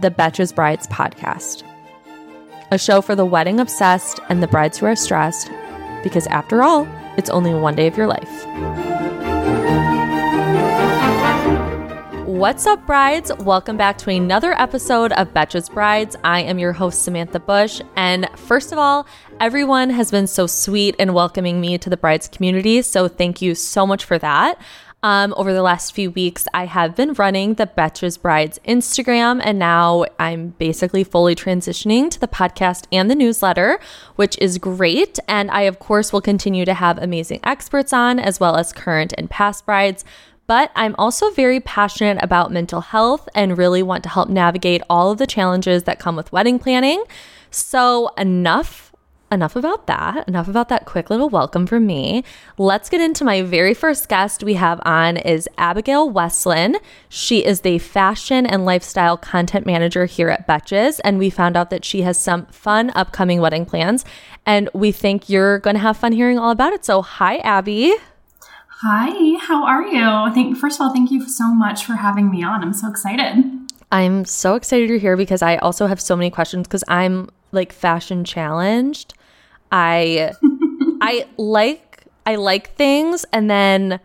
the Betches Brides podcast, a show for the wedding obsessed and the brides who are stressed, because after all, it's only one day of your life. What's up, brides? Welcome back to another episode of Betches Brides. I am your host, Samantha Bush. And first of all, everyone has been so sweet in welcoming me to the brides community. So thank you so much for that. Um, over the last few weeks, I have been running the Betches Brides Instagram, and now I'm basically fully transitioning to the podcast and the newsletter, which is great. And I, of course, will continue to have amazing experts on, as well as current and past brides. But I'm also very passionate about mental health and really want to help navigate all of the challenges that come with wedding planning. So, enough enough about that. Enough about that quick little welcome from me. Let's get into my very first guest we have on is Abigail Westlin. She is the fashion and lifestyle content manager here at Betches, and we found out that she has some fun upcoming wedding plans, and we think you're going to have fun hearing all about it. So, hi, Abby. Hi, how are you? Thank first of all, thank you so much for having me on. I'm so excited. I'm so excited you're here because I also have so many questions because I'm like fashion challenged. I I like I like things and then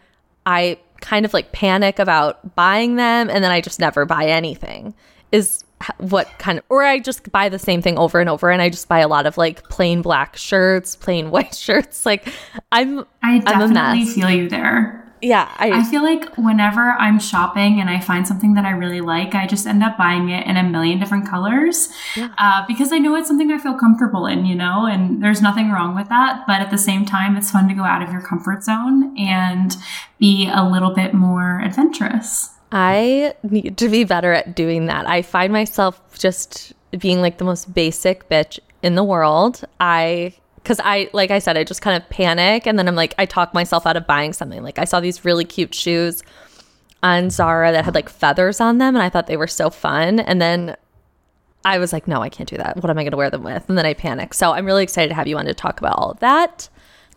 I kind of like panic about buying them and then I just never buy anything. Is what kind of or I just buy the same thing over and over and I just buy a lot of like plain black shirts, plain white shirts. Like I'm I definitely I'm feel you there yeah I, I feel like whenever i'm shopping and i find something that i really like i just end up buying it in a million different colors yeah. uh, because i know it's something i feel comfortable in you know and there's nothing wrong with that. But at the same time it's fun to go out of your comfort zone and be a little bit more adventurous. I need to be better at doing that. I find myself just being like the most basic bitch in the world. I because I, like I said, I just kind of panic and then I'm like, I talk myself out of buying something. Like I saw these really cute shoes on Zara that had like feathers on them and I thought they were so fun. And then I was like, no, I can't do that. What am I going to wear them with? And then I panicked. So I'm really excited to have you on to talk about all of that.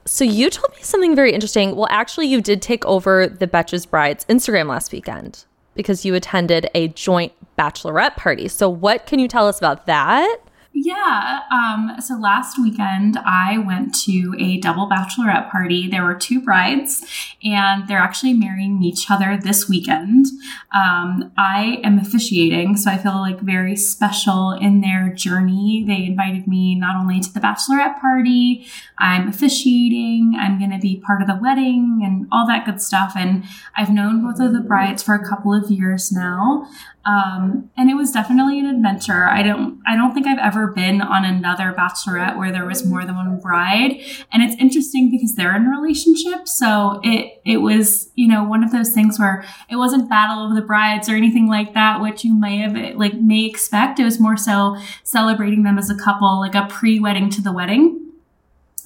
So you told me something very interesting. Well, actually, you did take over the Betches Brides Instagram last weekend because you attended a joint bachelorette party. So what can you tell us about that? Yeah. Um, so last weekend, I went to a double bachelorette party. There were two brides, and they're actually marrying each other this weekend. Um, I am officiating, so I feel like very special in their journey. They invited me not only to the bachelorette party, I'm officiating, I'm going to be part of the wedding, and all that good stuff. And I've known both of the brides for a couple of years now. Um, and it was definitely an adventure. I don't, I don't think I've ever been on another bachelorette where there was more than one bride. And it's interesting because they're in a relationship. So it, it was, you know, one of those things where it wasn't battle of the brides or anything like that, which you may have, like, may expect. It was more so celebrating them as a couple, like a pre-wedding to the wedding.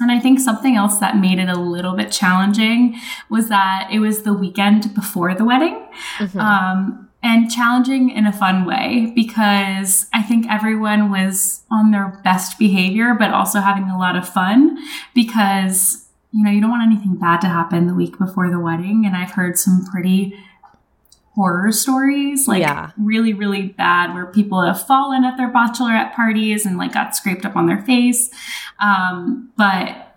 And I think something else that made it a little bit challenging was that it was the weekend before the wedding. Mm-hmm. Um, and challenging in a fun way because I think everyone was on their best behavior, but also having a lot of fun because, you know, you don't want anything bad to happen the week before the wedding. And I've heard some pretty horror stories, like yeah. really, really bad, where people have fallen at their bachelorette parties and like got scraped up on their face. Um, but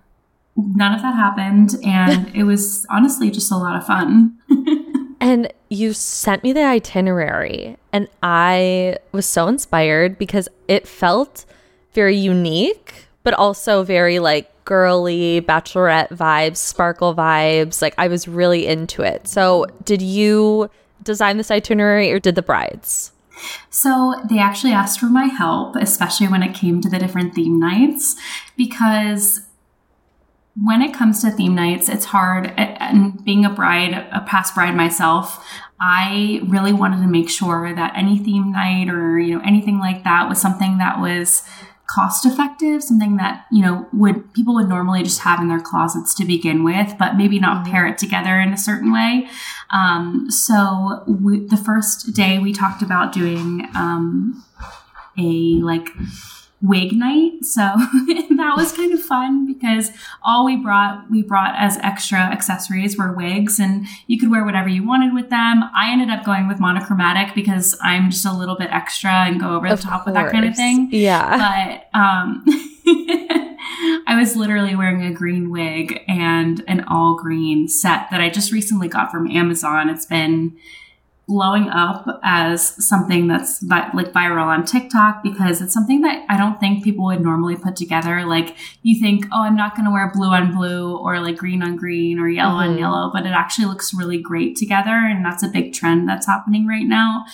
none of that happened. And it was honestly just a lot of fun. And you sent me the itinerary, and I was so inspired because it felt very unique, but also very like girly bachelorette vibes, sparkle vibes. Like I was really into it. So, did you design this itinerary or did the brides? So they actually asked for my help, especially when it came to the different theme nights, because when it comes to theme nights, it's hard. And being a bride, a past bride myself, I really wanted to make sure that any theme night or, you know, anything like that was something that was cost effective, something that, you know, would people would normally just have in their closets to begin with, but maybe not mm-hmm. pair it together in a certain way. Um, so we, the first day we talked about doing um, a like wig night. So that was kind of fun because all we brought, we brought as extra accessories were wigs and you could wear whatever you wanted with them. I ended up going with monochromatic because I'm just a little bit extra and go over the top with that kind of thing. Yeah. But, um, I was literally wearing a green wig and an all green set that I just recently got from Amazon. It's been blowing up as something that's vi- like viral on TikTok because it's something that I don't think people would normally put together. Like you think, oh, I'm not going to wear blue on blue or like green on green or yellow mm-hmm. on yellow, but it actually looks really great together. And that's a big trend that's happening right now.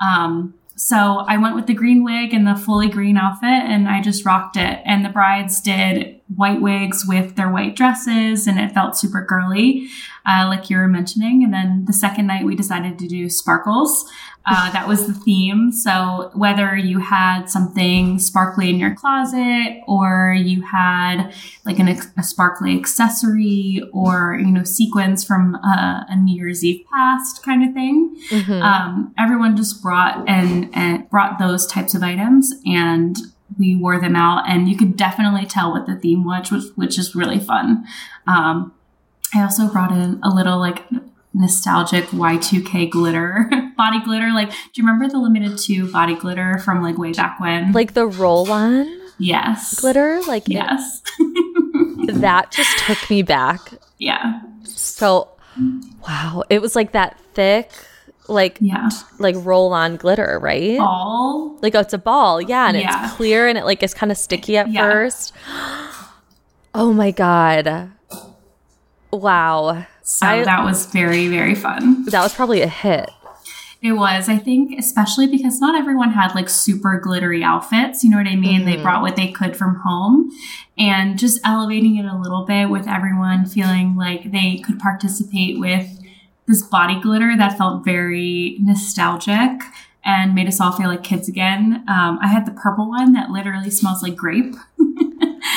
Um, so I went with the green wig and the fully green outfit and I just rocked it. And the brides did white wigs with their white dresses and it felt super girly, uh, like you were mentioning. And then the second night we decided to do sparkles. Uh, that was the theme. So whether you had something sparkly in your closet or you had like an, a sparkly accessory or, you know, sequins from uh, a New Year's Eve past kind of thing, mm-hmm. um, everyone just brought and, and brought those types of items and we wore them out and you could definitely tell what the theme was, which, which is really fun. Um, I also brought in a little like nostalgic Y2K glitter, body glitter. Like, do you remember the Limited Too body glitter from like way back when? Like the roll on? Yes. Glitter? Like, yes. It, that just took me back. Yeah. So, wow. It was like that thick, like, yeah. like roll on glitter, right? Ball. Like, oh, it's a ball. Yeah. And yeah. it's clear and it like is kind of sticky at yeah. first. Oh my God. Wow. So I, that was very, very fun. That was probably a hit. It was, I think, especially because not everyone had like super glittery outfits. You know what I mean? Mm-hmm. They brought what they could from home and just elevating it a little bit with everyone feeling like they could participate with this body glitter that felt very nostalgic and made us all feel like kids again. Um, I had the purple one that literally smells like grape.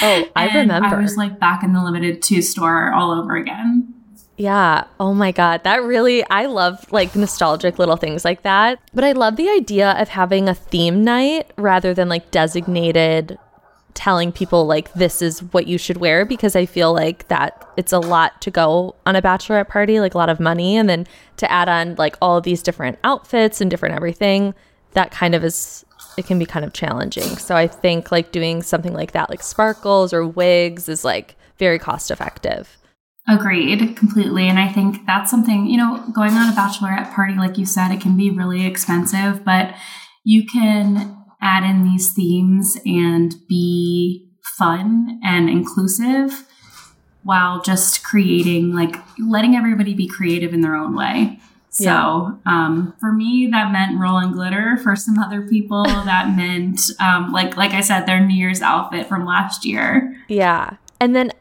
Oh, I remember. I was like back in the Limited Too store all over again. Yeah. Oh my God. That really, I love like nostalgic little things like that. But I love the idea of having a theme night rather than like designated telling people like this is what you should wear because I feel like that it's a lot to go on a bachelorette party, like a lot of money. And then to add on like all these different outfits and different everything, that kind of is, it can be kind of challenging. So I think like doing something like that, like sparkles or wigs, is like very cost effective. Agreed completely. And I think that's something, you know, going on a bachelorette party, like you said, it can be really expensive, but you can add in these themes and be fun and inclusive while just creating, like letting everybody be creative in their own way. So yeah. um, for me, that meant rolling glitter. For some other people, that meant um, like like I said, their New Year's outfit from last year. Yeah, and then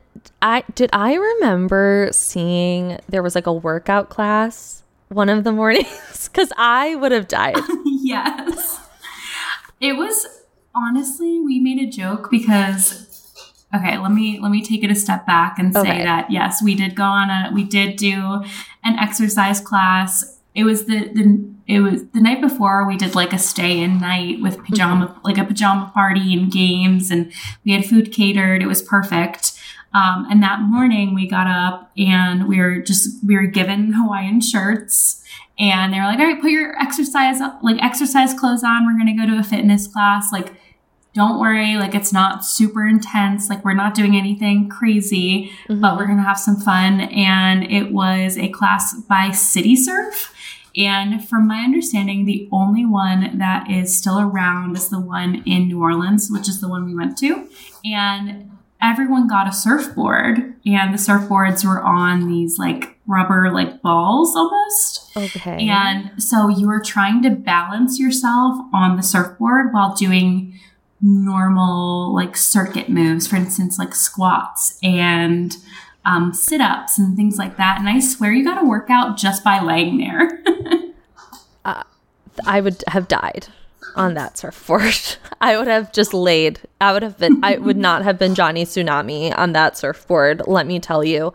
I did I remember seeing there was like a workout class one of the mornings because I would have died. yes. It was honestly, we made a joke because okay, let me let me take it a step back and say okay. that yes, we did go on a we did do an exercise class. It was the the it was the night before we did like a stay in night with pajama mm-hmm. like a pajama party and games and we had food catered. It was perfect. Um, and that morning we got up and we were just, we were given Hawaiian shirts and they were like, all right, put your exercise, like exercise clothes on. We're going to go to a fitness class. Like, don't worry. Like, it's not super intense. Like, we're not doing anything crazy, mm-hmm. but we're going to have some fun. And it was a class by City Surf. And from my understanding, the only one that is still around is the one in New Orleans, which is the one we went to. And everyone got a surfboard and the surfboards were on these like rubber like balls almost. Okay. And so you were trying to balance yourself on the surfboard while doing normal like circuit moves, for instance, like squats and um, sit ups and things like that. And I swear you got to work out just by laying there. uh, I would have died on that surfboard. I would have just laid. I would have been, I would not have been Johnny Tsunami on that surfboard, let me tell you.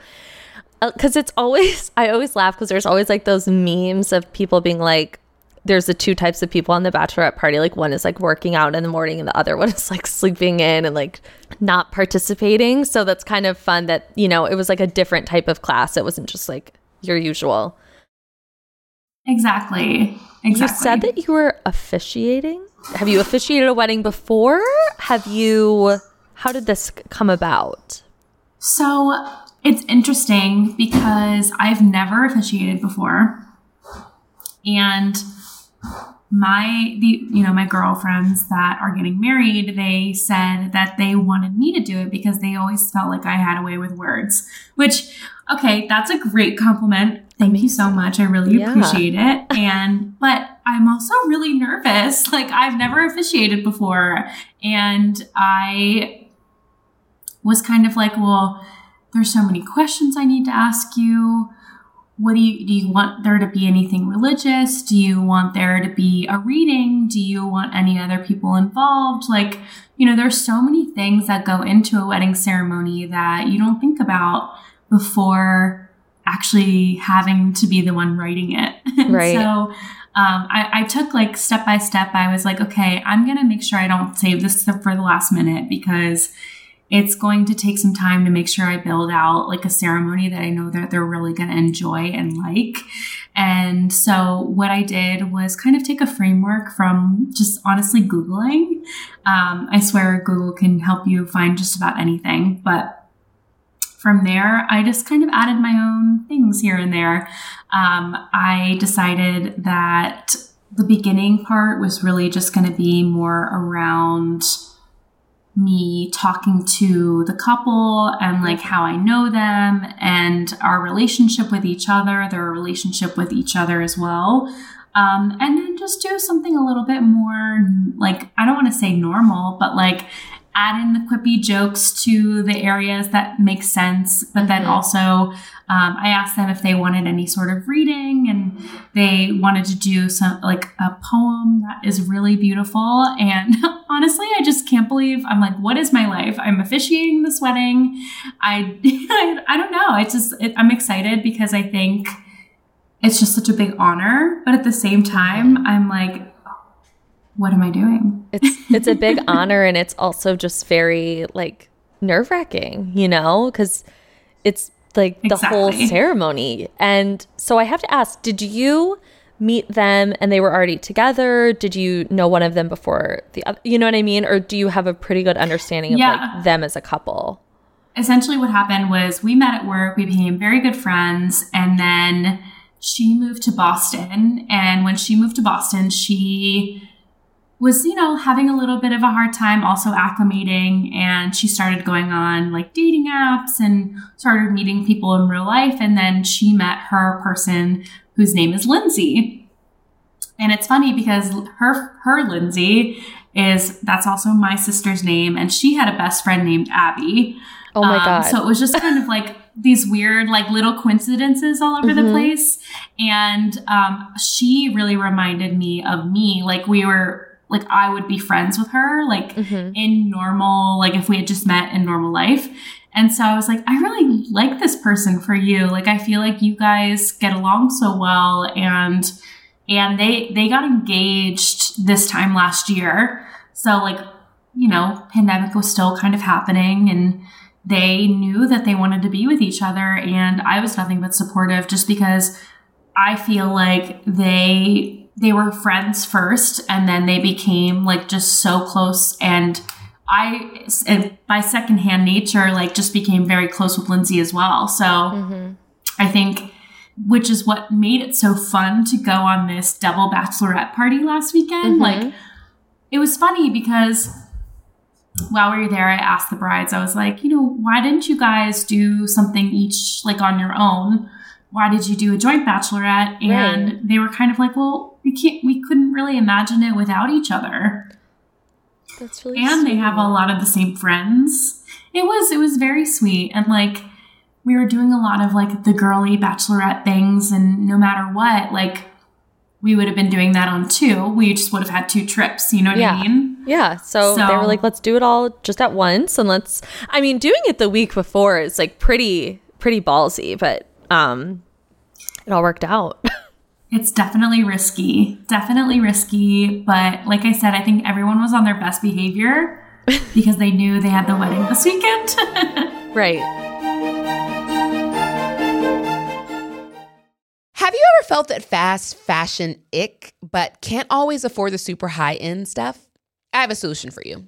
Because uh, it's always, I always laugh because there's always like those memes of people being like, there's the two types of people on the bachelorette party. Like one is like working out in the morning, and the other one is like sleeping in and like not participating. So that's kind of fun that, you know, it was like a different type of class. It wasn't just like your usual. Exactly. Exactly. You said that you were officiating. Have you officiated a wedding before? Have you, how did this come about? So it's interesting because I've never officiated before. And my the you know my girlfriends that are getting married they said that they wanted me to do it because they always felt like i had a way with words which okay that's a great compliment. Thank you so much. I really yeah. appreciate it. And but i'm also really nervous. Like i've never officiated before. And i was kind of like well there's so many questions i need to ask you what do you do you want there to be anything religious? Do you want there to be a reading? Do you want any other people involved? Like you know there's so many things that go into a wedding ceremony that you don't think about before actually having to be the one writing it. Right. so um, I, I took like step by step i was like okay i'm gonna make sure i don't save this for the last minute because it's going to take some time to make sure I build out like a ceremony that I know that they're really going to enjoy and like. And so what I did was kind of take a framework from just honestly Googling. Um, I swear Google can help you find just about anything, but from there, I just kind of added my own things here and there. Um, I decided that the beginning part was really just going to be more around me talking to the couple and like how I know them and our relationship with each other, their relationship with each other as well. Um, and then just do something a little bit more like, I don't want to say normal, but like add in the quippy jokes to the areas that make sense, but then mm-hmm. also um, I asked them if they wanted any sort of reading and they wanted to do some like a poem that is really beautiful. And honestly, I just can't believe I'm like, what is my life? I'm officiating this wedding. I, I, I don't know. It's just, it, I'm excited because I think it's just such a big honor. But at the same time, I'm like, what am I doing? It's it's a big honor and it's also just very like nerve-wracking, you know, cuz it's like the exactly. whole ceremony. And so I have to ask, did you meet them and they were already together? Did you know one of them before the other? You know what I mean? Or do you have a pretty good understanding of yeah. like them as a couple? Essentially what happened was we met at work, we became very good friends, and then she moved to Boston. And when she moved to Boston, she was, you know, having a little bit of a hard time also acclimating. And she started going on like dating apps and started meeting people in real life. And then she met her person whose name is Lindsay. And it's funny because her, her Lindsay is, that's also my sister's name. And she had a best friend named Abby. Oh my um, God. So it was just kind of like these weird, like little coincidences all over mm-hmm. the place. And um, she really reminded me of me. Like we were like I would be friends with her, like mm-hmm. in normal, like if we had just met in normal life. And so I was like, I really like this person for you. Like I feel like you guys get along so well and and they they got engaged this time last year. So like, you know, pandemic was still kind of happening and they knew that they wanted to be with each other and I was nothing but supportive just because I feel like they they were friends first and then they became like just so close and I by secondhand nature like just became very close with Lindsay as well. So mm-hmm. I think which is what made it so fun to go on this double bachelorette party last weekend. Mm-hmm. Like it was funny because while we were there, I asked the brides, I was like, you know, why didn't you guys do something each like on your own? Why did you do a joint bachelorette? And right. they were kind of like, well, we can't we couldn't really imagine it without each other. That's really and sweet. they have a lot of the same friends. It was it was very sweet and like we were doing a lot of like the girly bachelorette things and no matter what, like we would have been doing that on two. We just would have had two trips, you know what Yeah. I mean? Yeah, so, they were like, let's do it all just at once, and let's. I mean, doing it the week before is like pretty pretty ballsy, but um, it all worked out. It's definitely risky. Definitely risky, but like I said, I think everyone was on their best behavior because they knew they had the wedding this weekend. right. Have you ever felt that fast fashion ick, but can't always afford the super high end stuff? I have a solution for you.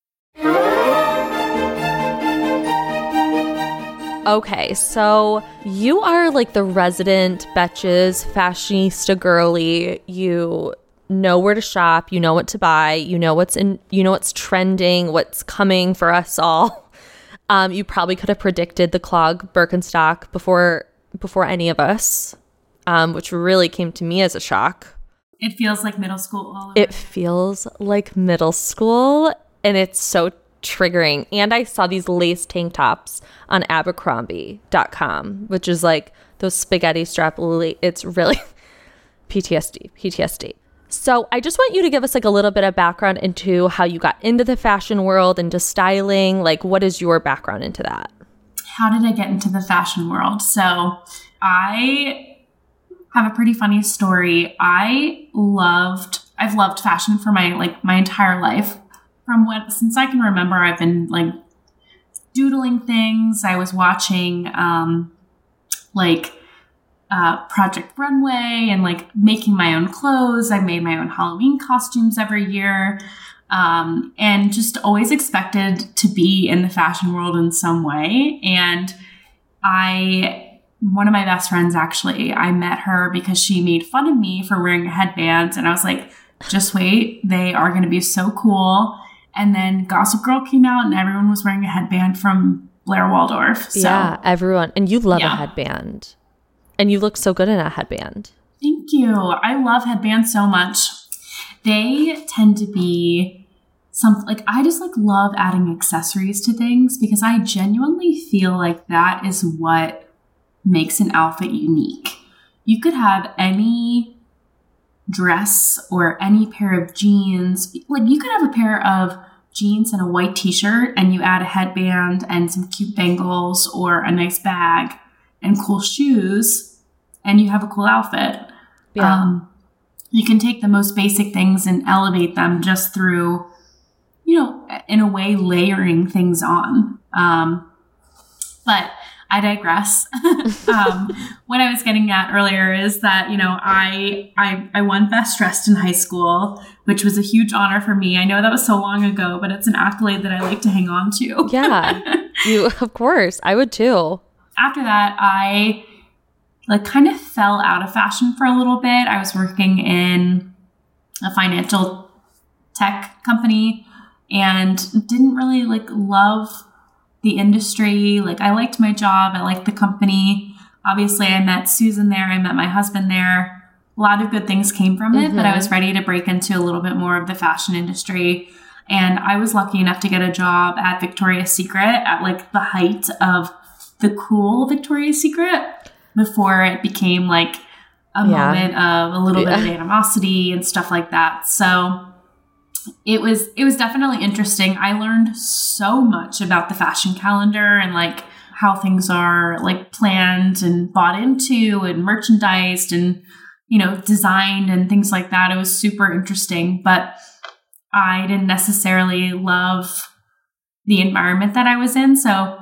Okay, so you are like the resident Betches fashionista girly. You know where to shop, you know what to buy, you know what's in, you know what's trending, what's coming for us all. Um, you probably could have predicted the clog Birkenstock before before any of us, um, which really came to me as a shock. it feels like middle school. It feels like middle school and it's so triggering. And I saw these lace tank tops on abercrombie.com, which is like those spaghetti strap. La- it's really PTSD, PTSD. So I just want you to give us like a little bit of background into how you got into the fashion world, into styling. Like, what is your background into that? how did I get into the fashion world? So I have a pretty funny story. I loved I've loved fashion for my like my entire life. From when since I can remember I've been like doodling things. I was watching um like uh, Project Runway and like making my own clothes. I made my own Halloween costumes every year um, and just always expected to be in the fashion world in some way. And I, one of my best friends actually, I met her because she made fun of me for wearing a headband. And I was like, just wait, they are going to be so cool. And then Gossip Girl came out and everyone was wearing a headband from Blair Waldorf. So yeah, everyone. And you love a headband. And you look so good in a headband. Thank you. I love headbands so much. They tend to be something like I just like love adding accessories to things because I genuinely feel like that is what makes an outfit unique. You could have any dress or any pair of jeans. Like you could have a pair of jeans and a white t-shirt and you add a headband and some cute bangles or a nice bag and cool shoes and you have a cool outfit. Yeah. Um, you can take the most basic things and elevate them just through, you know, in a way, layering things on. Um, but I digress. um, what I was getting at earlier is that you know I I I won best dressed in high school, which was a huge honor for me. I know that was so long ago, but it's an accolade that I like to hang on to. yeah, you of course I would too. After that, I like kind of fell out of fashion for a little bit. I was working in a financial tech company and didn't really like love the industry. Like I liked my job, I liked the company. Obviously, I met Susan there, I met my husband there. A lot of good things came from it, mm-hmm. but I was ready to break into a little bit more of the fashion industry. And I was lucky enough to get a job at Victoria's Secret at like the height of the cool Victoria's Secret before it became like a yeah. moment of a little yeah. bit of animosity and stuff like that. So it was it was definitely interesting. I learned so much about the fashion calendar and like how things are like planned and bought into and merchandised and you know designed and things like that. It was super interesting, but I didn't necessarily love the environment that I was in, so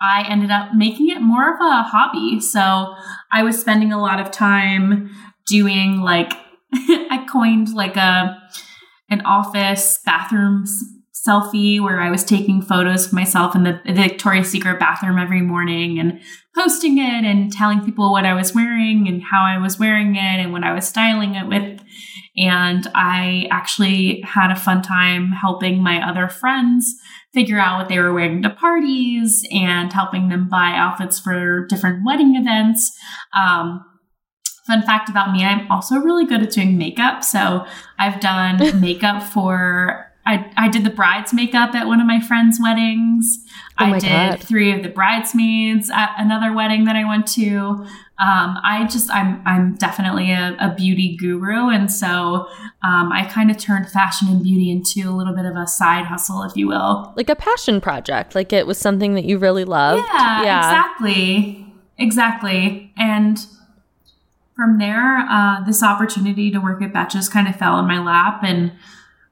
I ended up making it more of a hobby. So I was spending a lot of time doing like I coined like a an office bathroom selfie where I was taking photos of myself in the, the Victoria's Secret bathroom every morning and posting it and telling people what I was wearing and how I was wearing it and what I was styling it with. And I actually had a fun time helping my other friends figure out what they were wearing to parties and helping them buy outfits for different wedding events. Um, Fun fact about me, I'm also really good at doing makeup. So I've done makeup for I, I did the bride's makeup at one of my friend's weddings. Oh I did God. three of the bridesmaids at another wedding that I went to. Um, I just I'm I'm definitely a, a beauty guru, and so um, I kind of turned fashion and beauty into a little bit of a side hustle, if you will, like a passion project. Like it was something that you really loved. Yeah, yeah. exactly, exactly, and from there, uh, this opportunity to work at Betches kind of fell in my lap, and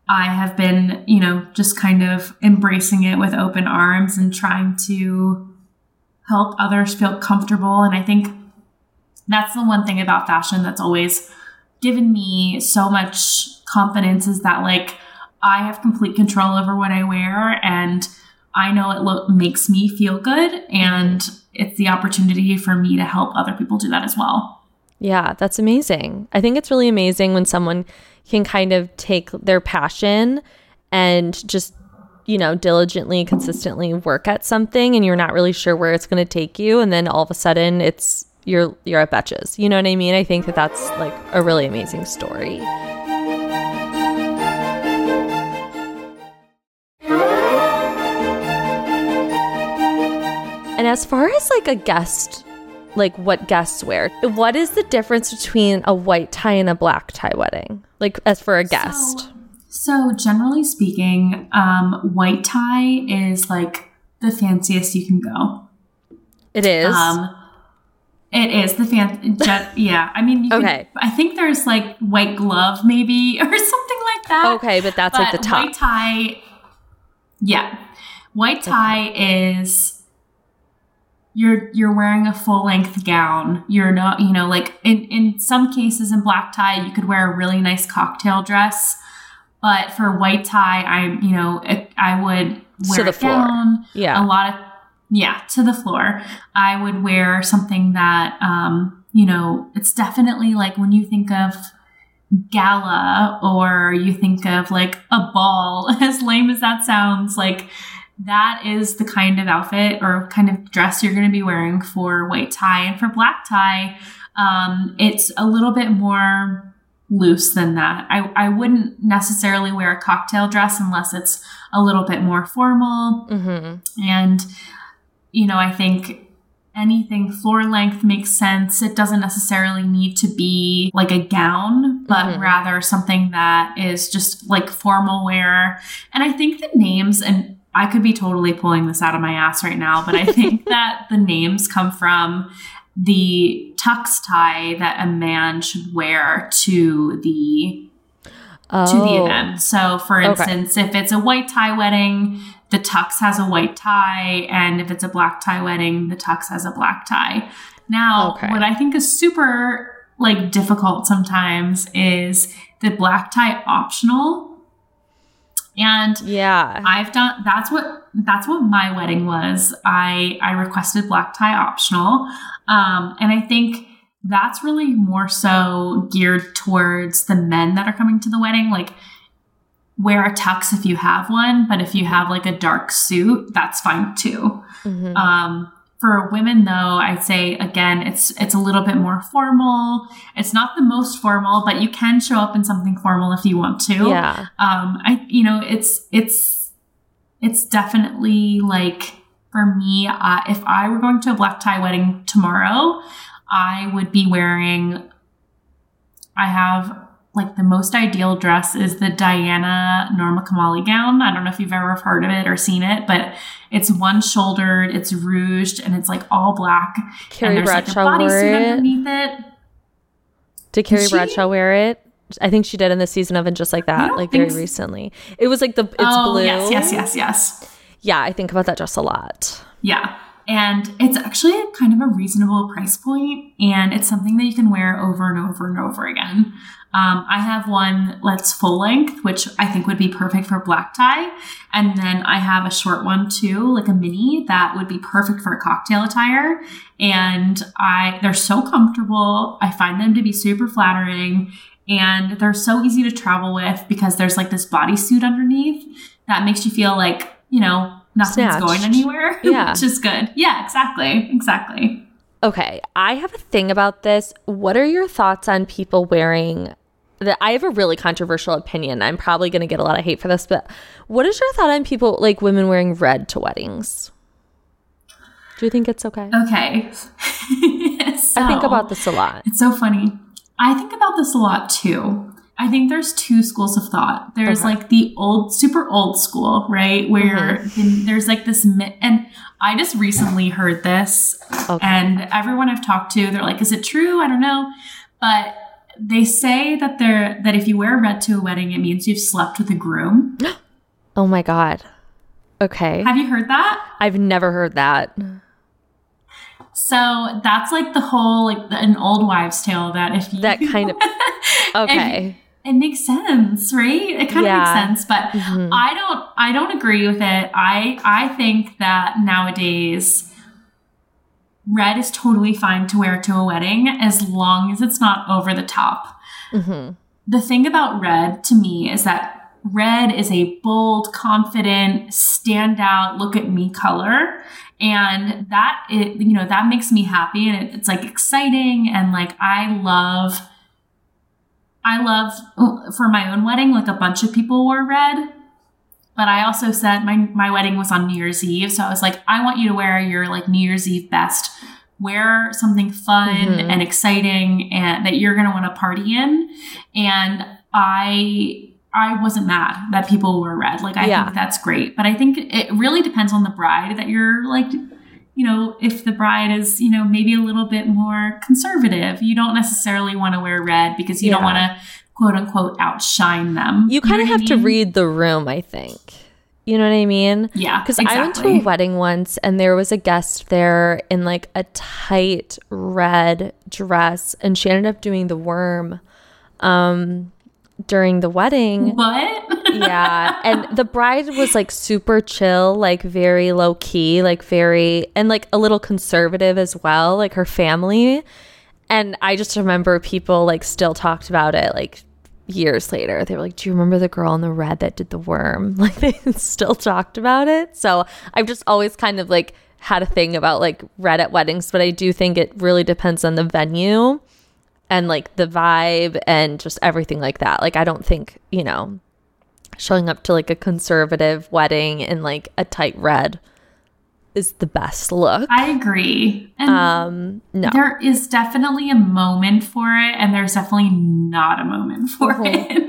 I have been, you know, just kind of embracing it with open arms and trying to help others feel comfortable. And I think that's the one thing about fashion that's always given me so much confidence is that, like, I have complete control over what I wear, and I know it lo- makes me feel good, and it's the opportunity for me to help other people do that as well. Yeah, that's amazing. I think it's really amazing when someone can kind of take their passion and just, you know, diligently, consistently work at something and you're not really sure where it's going to take you and then all of a sudden it's you're you're at Betches. You know what I mean? I think that that's like a really amazing story. And as far as like a guest like what guests wear. What is the difference between a white tie and a black tie wedding? Like as for a guest. So, so generally speaking, um, white tie is like the fanciest you can go. It is. Um, it is the fan. yeah, I mean, okay. Could, I think there's like white glove maybe or something like that. Okay, but that's but like the top. White tie. Yeah, white tie okay. is you're you're wearing a full length gown. You're not, you know, like in in some cases in black tie, you could wear a really nice cocktail dress, but for white tie, I you know I would wear to the floor. Gown, yeah, a lot of yeah to the floor. I would wear something that um you know it's definitely like when you think of gala or you think of like a ball as lame as that sounds like that is the kind of outfit or kind of dress you're going to be wearing for white tie. And for black tie, um, it's a little bit more loose than that. I, I wouldn't necessarily wear a cocktail dress unless it's a little bit more formal. Mm-hmm. And, you know, I think anything floor length makes sense. It doesn't necessarily need to be like a gown, but mm-hmm. rather something that is just like formal wear. And I think the names and I could be totally pulling this out of my ass right now, but I think that the names come from the tux tie that a man should wear to the oh. to the oh. event. So, for instance, okay. if it's a white tie wedding, the tux has a white tie, and if it's a black tie wedding, the tux has a black tie. Now, Okay. what I think is super like difficult sometimes is the black tie optional. And Yeah. I've done that's what that's what my wedding was. I I requested black tie optional. Um and I think that's really more so geared towards the men that are coming to the wedding like wear a tux if you have one, but if you have like a dark suit, that's fine too. Mhm. Um, for women, though, I'd say again, it's it's a little bit more formal. It's not the most formal, but you can show up in something formal if you want to. yeah. Um, I you know it's it's it's definitely like for me, uh, if I were going to a black tie wedding tomorrow, I would be wearing. I have like the most ideal dress is the Diana Norma Kamali gown. I don't know if you've ever heard of it or seen it, but it's one shouldered, it's rouged, and it's like all black. Carrie and there's Bradshaw like a wore bodysuit it. underneath it. Did Carrie she? Bradshaw wear it? I think she did in the season of and just like that, like very so. recently. It was like the it's oh blue. yes, yes, yes, yes. Yeah, I think about that dress a lot. Yeah. And it's actually kind of a reasonable price point, and it's something that you can wear over and over and over again. Um, I have one that's full length, which I think would be perfect for black tie. And then I have a short one too, like a mini that would be perfect for a cocktail attire. And I, they're so comfortable. I find them to be super flattering and they're so easy to travel with because there's like this bodysuit underneath that makes you feel like, you know, nothing's Snatched. going anywhere, Yeah. which is good. Yeah, exactly. Exactly. Okay, I have a thing about this. What are your thoughts on people wearing that I have a really controversial opinion. I'm probably going to get a lot of hate for this, but what is your thought on people like women wearing red to weddings? Do you think it's okay? Okay. I think about this a lot. It's so funny. I think about this a lot too. I think there's two schools of thought. There's Okay. like the old, super old school, right? Where Mm-hmm. there's like this, mi- and I just recently heard this, Okay. and everyone I've talked to, they're like, "Is it true? I don't know," but they say that they're that if you wear red to a wedding, it means you've slept with a groom. Oh my god. Okay. Have you heard that? I've never heard that. So that's like the whole like the, an old wives' tale that if you That kind of Okay. It makes sense, right? It kind Yeah. of makes sense, but Mhm. I don't I don't agree with it. I I think that nowadays red is totally fine to wear to a wedding as long as it's not over the top. Mm-hmm. The thing about red to me is that red is a bold, confident, stand out, look at me color. And that it you know, that makes me happy and it, it's like exciting and like I love I love for my own wedding, like a bunch of people wore red. But I also said my my wedding was on New Year's Eve, so I was like, I want you to wear your like New Year's Eve best. Wear something fun Mhm. and exciting and that you're gonna want to party in. And I I wasn't mad that people wore red. Like I Yeah. think that's great. But I think it really depends on the bride that you're like you know, if the bride is, you know, maybe a little bit more conservative, you don't necessarily want to wear red because you don't want to quote unquote outshine them. You know kind of what I have to read the room, I think. You know what I mean? Yeah, Because exactly. I went to a wedding once and there was a guest there in like a tight red dress and she ended up doing the worm um during the wedding. What? yeah. And the bride was like super chill, like very low key, like very and like a little conservative as well, like her family. And I just remember people like still talked about it like years later. They were like, Do you remember the girl in the red that did the worm? Like they still talked about it. So I've just always kind of like had a thing about like red at weddings, but I do think it really depends on the venue and like the vibe and just everything like that. Like I don't think, you know, showing up to like a conservative wedding in like a tight red is the best look. I agree. And Um no. there is definitely a moment for it, and there's definitely not a moment for it.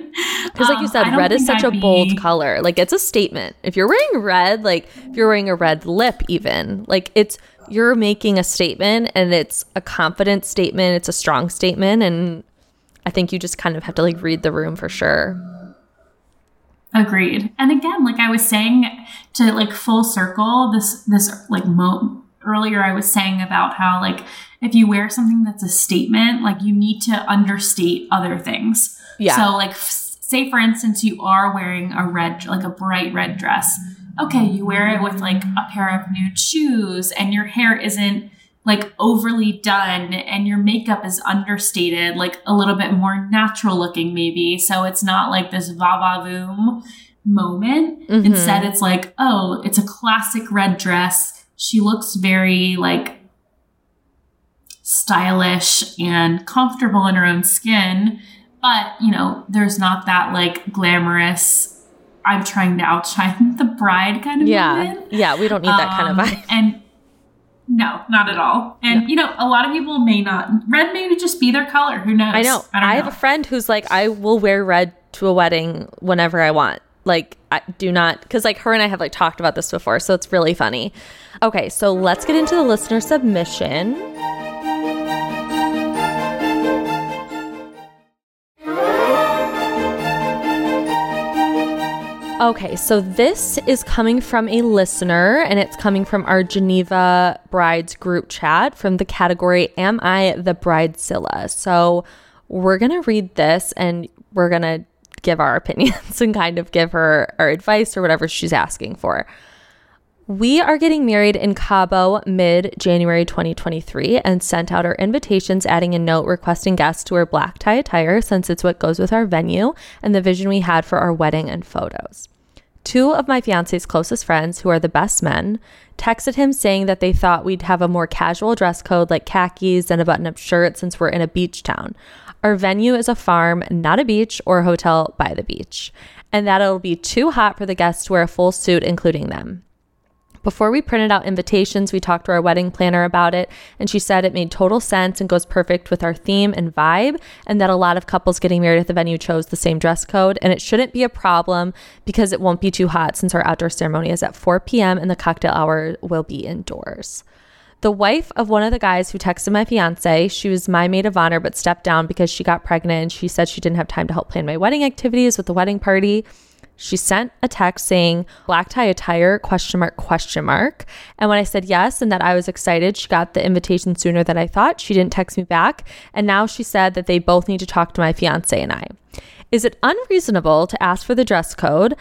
Because, like you Um, said, I red is such a I'd bold be- color. Like, it's a statement. If you're wearing red, like, if you're wearing a red lip, even, like, it's, you're making a statement and it's a confident statement. It's a strong statement. And I think you just kind of have to, like, read the room for sure. Agreed. And again, like I was saying to like full circle, this this like mo earlier I was saying about how like if you wear something that's a statement, like you need to understate other things. Yeah. So like f- say for instance you are wearing a red like a bright red dress. Okay, you wear it with like a pair of nude shoes and your hair isn't like overly done and your makeup is understated, like a little bit more natural looking, maybe. So it's not like this va va voom moment. Mhm. Instead, it's like, oh, it's a classic red dress. She looks very like stylish and comfortable in her own skin. But, you know, there's not that like glamorous, I'm trying to outshine the bride kind of Yeah. moment. Yeah. We don't need that kind of Um, vibe. And no, not at all. And you know, a lot of people may not. Red may just be their color. Who knows? I know. I, I, have know. a friend who's like, I will wear red to a wedding whenever I want. Like, I do not, because like her and I have like talked about this before, so it's really funny. Okay, so let's get into the listener submission. Okay, so this is coming from a listener and it's coming from our Geneva Brides group chat from the category Am I the Bridezilla? So we're going to read this and we're going to give our opinions and kind of give her our advice or whatever she's asking for. We are getting married in Cabo mid January 2023 and sent out our invitations, adding a note requesting guests to wear black tie attire since it's what goes with our venue and the vision we had for our wedding and photos. Two of my fiance's closest friends, who are the best men, texted him saying that they thought we'd have a more casual dress code like khakis and a button up shirt since we're in a beach town. Our venue is a farm, not a beach or a hotel by the beach, and that it'll be too hot for the guests to wear a full suit, including them. Before we printed out invitations, we talked to our wedding planner about it, and she said it made total sense and goes perfect with our theme and vibe, and that a lot of couples getting married at the venue chose the same dress code, and it shouldn't be a problem because it won't be too hot since our outdoor ceremony is at 4 p.m. and the cocktail hour will be indoors. The wife of one of the guys who texted my fiance, she was my maid of honor but stepped down because she got pregnant and she said she didn't have time to help plan my wedding activities with the wedding party. She sent a text saying black tie attire question mark question mark. And when I said yes and that I was excited, she got the invitation sooner than I thought. She didn't text me back. And now she said that they both need to talk to my fiance and I. Is it unreasonable to ask for the dress code?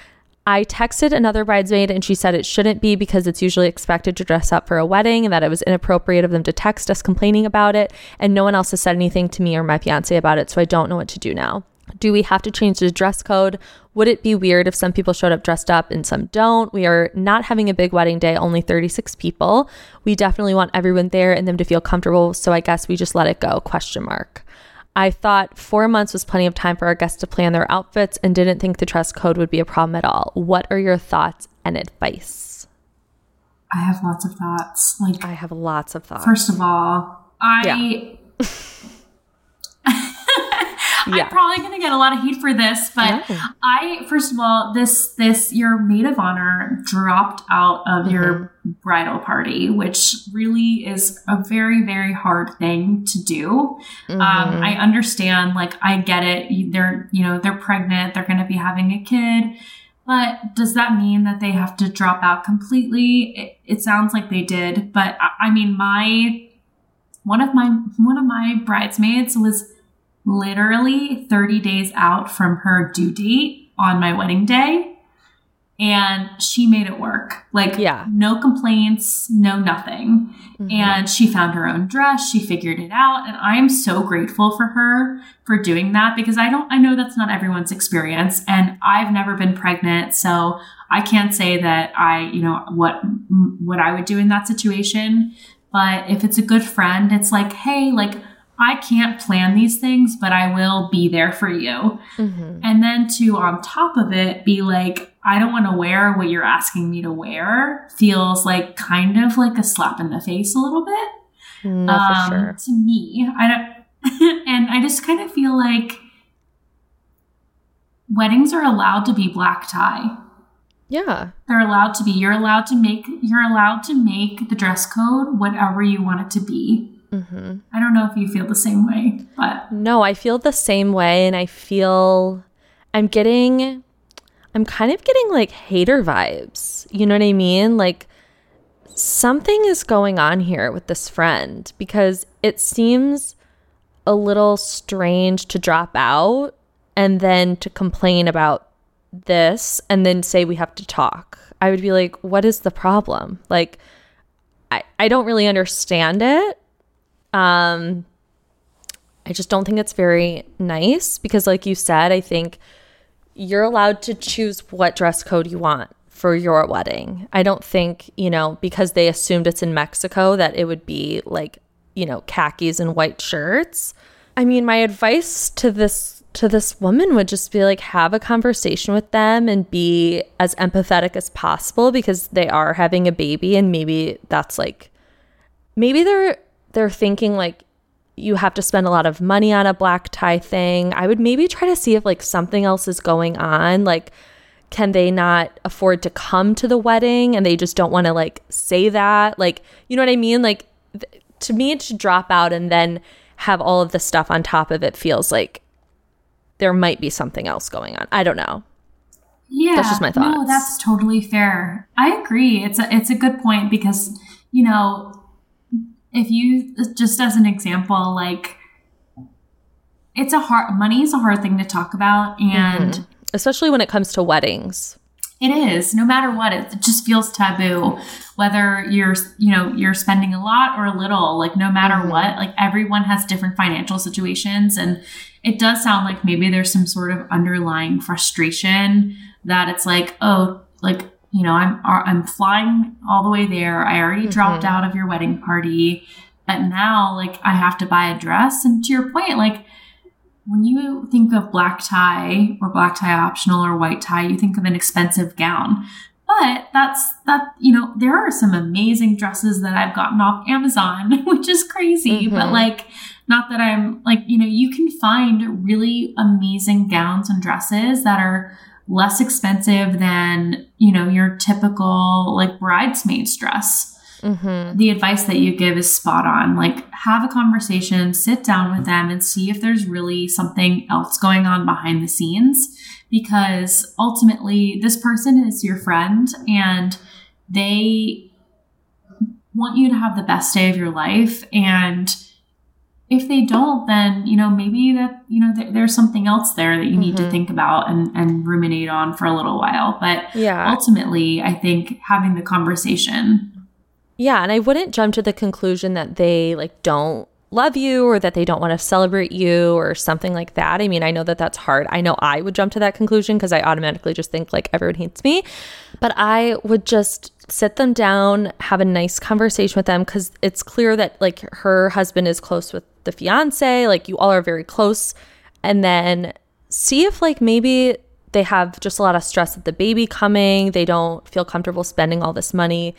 I texted another bridesmaid and she said it shouldn't be because it's usually expected to dress up for a wedding and that it was inappropriate of them to text us complaining about it. And no one else has said anything to me or my fiance about it. So I don't know what to do now. Do we have to change the dress code? Would it be weird if some people showed up dressed up and some don't? We are not having a big wedding day, only 36 people. We definitely want everyone there and them to feel comfortable, so I guess we just let it go. Question mark. I thought 4 months was plenty of time for our guests to plan their outfits and didn't think the dress code would be a problem at all. What are your thoughts and advice? I have lots of thoughts. Like, I have lots of thoughts. first of all, I. Yeah. I'm probably going to get a lot of heat for this, but No. I first of all, this this your maid of honor dropped out of your bridal party, which really is a very very hard thing to do. Um, I understand, like I get it. They're you know they're pregnant, they're going to be having a kid. But does that mean that they have to drop out completely? It, it sounds like they did, but I, I mean, my one of my one of my bridesmaids was literally 30 days out from her due date on my wedding day and she made it work. Like Yeah. no complaints no nothing. Mm-hmm. And she found her own dress she figured it out and i am so grateful for her for doing that because i don't i know that's not everyone's experience and i've never been pregnant so i can't say that i you know what what i would do in that situation. But if it's a good friend it's like hey like I can't plan these things, but I will be there for you. Mhm. And then to, on top of it, be like, I don't want to wear what you're asking me to wear feels like kind of like a slap in the face a little bit. No, um, sure. To me, I don't, and I just kind of feel like weddings are allowed to be black tie. Yeah. They're allowed to be. You're allowed to make. You're allowed to make the dress code whatever you want it to be. Hmm I don't know if you feel the same way, but No, I feel the same way. And I feel I'm getting, I'm kind of getting like hater vibes. You know what I mean? Like something is going on here with this friend because it seems a little strange to drop out and then to complain about this and then say we have to talk. I would be like, what is the problem? Like, I, I don't really understand it. Um, I just don't think it's very nice because, like you said, I think you're allowed to choose what dress code you want for your wedding. I don't think, you know, because they assumed it's in Mexico that it would be like, you know, khakis and white shirts. I mean, my advice to this to this woman would just be like have a conversation with them and be as empathetic as possible because they are having a baby and maybe that's like maybe they're they're thinking like you have to spend a lot of money on a black tie thing. I would maybe try to see if like something else is going on like can they not afford to come to the wedding and they just don't want to like say that like you know what I mean like th- to me to drop out and then have all of the stuff on top of it feels like there might be something else going on. I don't know. Yeah, that's just my thoughts. No, that's totally fair. I agree. It's a it's a good point because you know if you just as an example, like it's a hard money is a hard thing to talk about, and mm-hmm. especially when it comes to weddings. It is. No matter what, it just feels taboo. Whether you're, you know, you're spending a lot or a little, like no matter mm-hmm. what, like everyone has different financial situations and it does sound like maybe there's some sort of underlying frustration that it's like, oh, like, you know, I'm I'm flying all the way there. I already mm-hmm. dropped out of your wedding party, but now like I have to buy a dress and to your point, like when you think of black tie or black tie optional or white tie, you think of an expensive gown. But that's that, you know, there are some amazing dresses that I've gotten off Amazon, which is crazy. Mm-hmm. But like, not that I'm like, you know, you can find really amazing gowns and dresses that are less expensive than, you know, your typical like bridesmaid's dress. Mm-hmm. The advice that you give is spot on. Like, have a conversation, sit down with them, and see if there's really something else going on behind the scenes. Because ultimately, this person is your friend and they want you to have the best day of your life. And if they don't, then, you know, maybe that, you know, th- there's something else there that you need mm-hmm. to think about and, and ruminate on for a little while. But yeah. ultimately, I think having the conversation yeah, and I wouldn't jump to the conclusion that they like don't love you or that they don't want to celebrate you or something like that. I mean, I know that that's hard. I know I would jump to that conclusion because I automatically just think like everyone hates me. But I would just sit them down, have a nice conversation with them because it's clear that like her husband is close with the fiance, like you all are very close. And then see if like maybe they have just a lot of stress at the baby coming, they don't feel comfortable spending all this money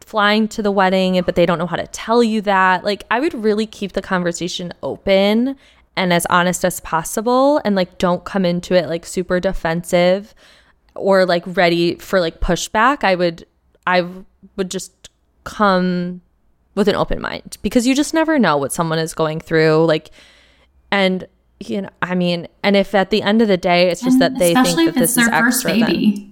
flying to the wedding, but they don't know how to tell you that. Like, I would really keep the conversation open and as honest as possible and like don't come into it like super defensive or like ready for like pushback. I would, I would just come with an open mind because you just never know what someone is going through. Like, and you know, I mean, and if at the end of the day it's just and that they think that this is extra, baby. Then,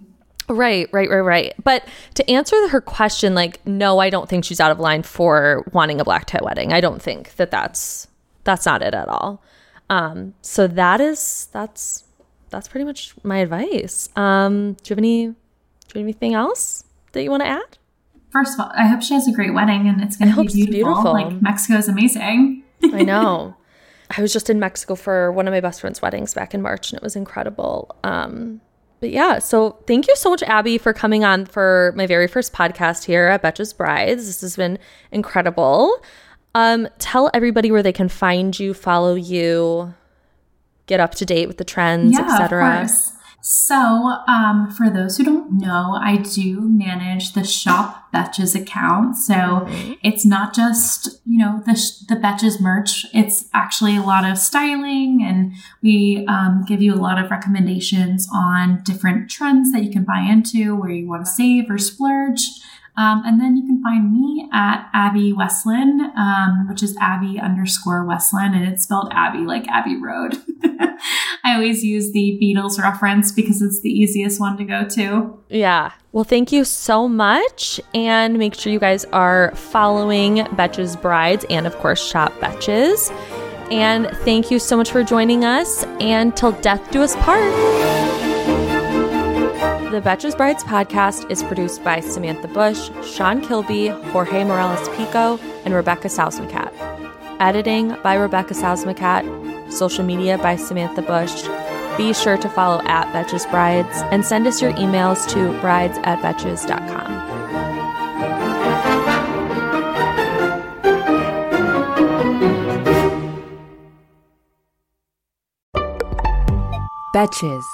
Right, right, right, right. But to answer her question, like, no, I don't think she's out of line for wanting a black tie wedding. I don't think that that's that's not it at all. Um, so that is that's that's pretty much my advice. Um, do you have any do you have anything else that you want to add? First of all, I hope she has a great wedding and it's going to be beautiful. beautiful. Like Mexico is amazing. I know. I was just in Mexico for one of my best friend's weddings back in March, and it was incredible. Um, but yeah, so thank you so much, Abby, for coming on for my very first podcast here at Betches Brides. This has been incredible. Um, tell everybody where they can find you, follow you, get up to date with the trends, yeah, etc. So, um, for those who don't know, I do manage the Shop Betches account. So mm-hmm. it's not just you know the the Betches merch. It's actually a lot of styling, and we um, give you a lot of recommendations on different trends that you can buy into, where you want to save or splurge. Um, and then you can find me at Abbey Westland, um, which is Abbey underscore Westland, and it's spelled Abbey like Abbey Road. I always use the Beatles reference because it's the easiest one to go to. Yeah. Well, thank you so much. And make sure you guys are following Betches Brides and, of course, Shop Betches. And thank you so much for joining us. And till death do us part. The Betches Brides podcast is produced by Samantha Bush, Sean Kilby, Jorge Morales Pico, and Rebecca Sausmacat. Editing by Rebecca Sausmacat. Social media by Samantha Bush. Be sure to follow at Betches Brides and send us your emails to brides at betches.com. Betches.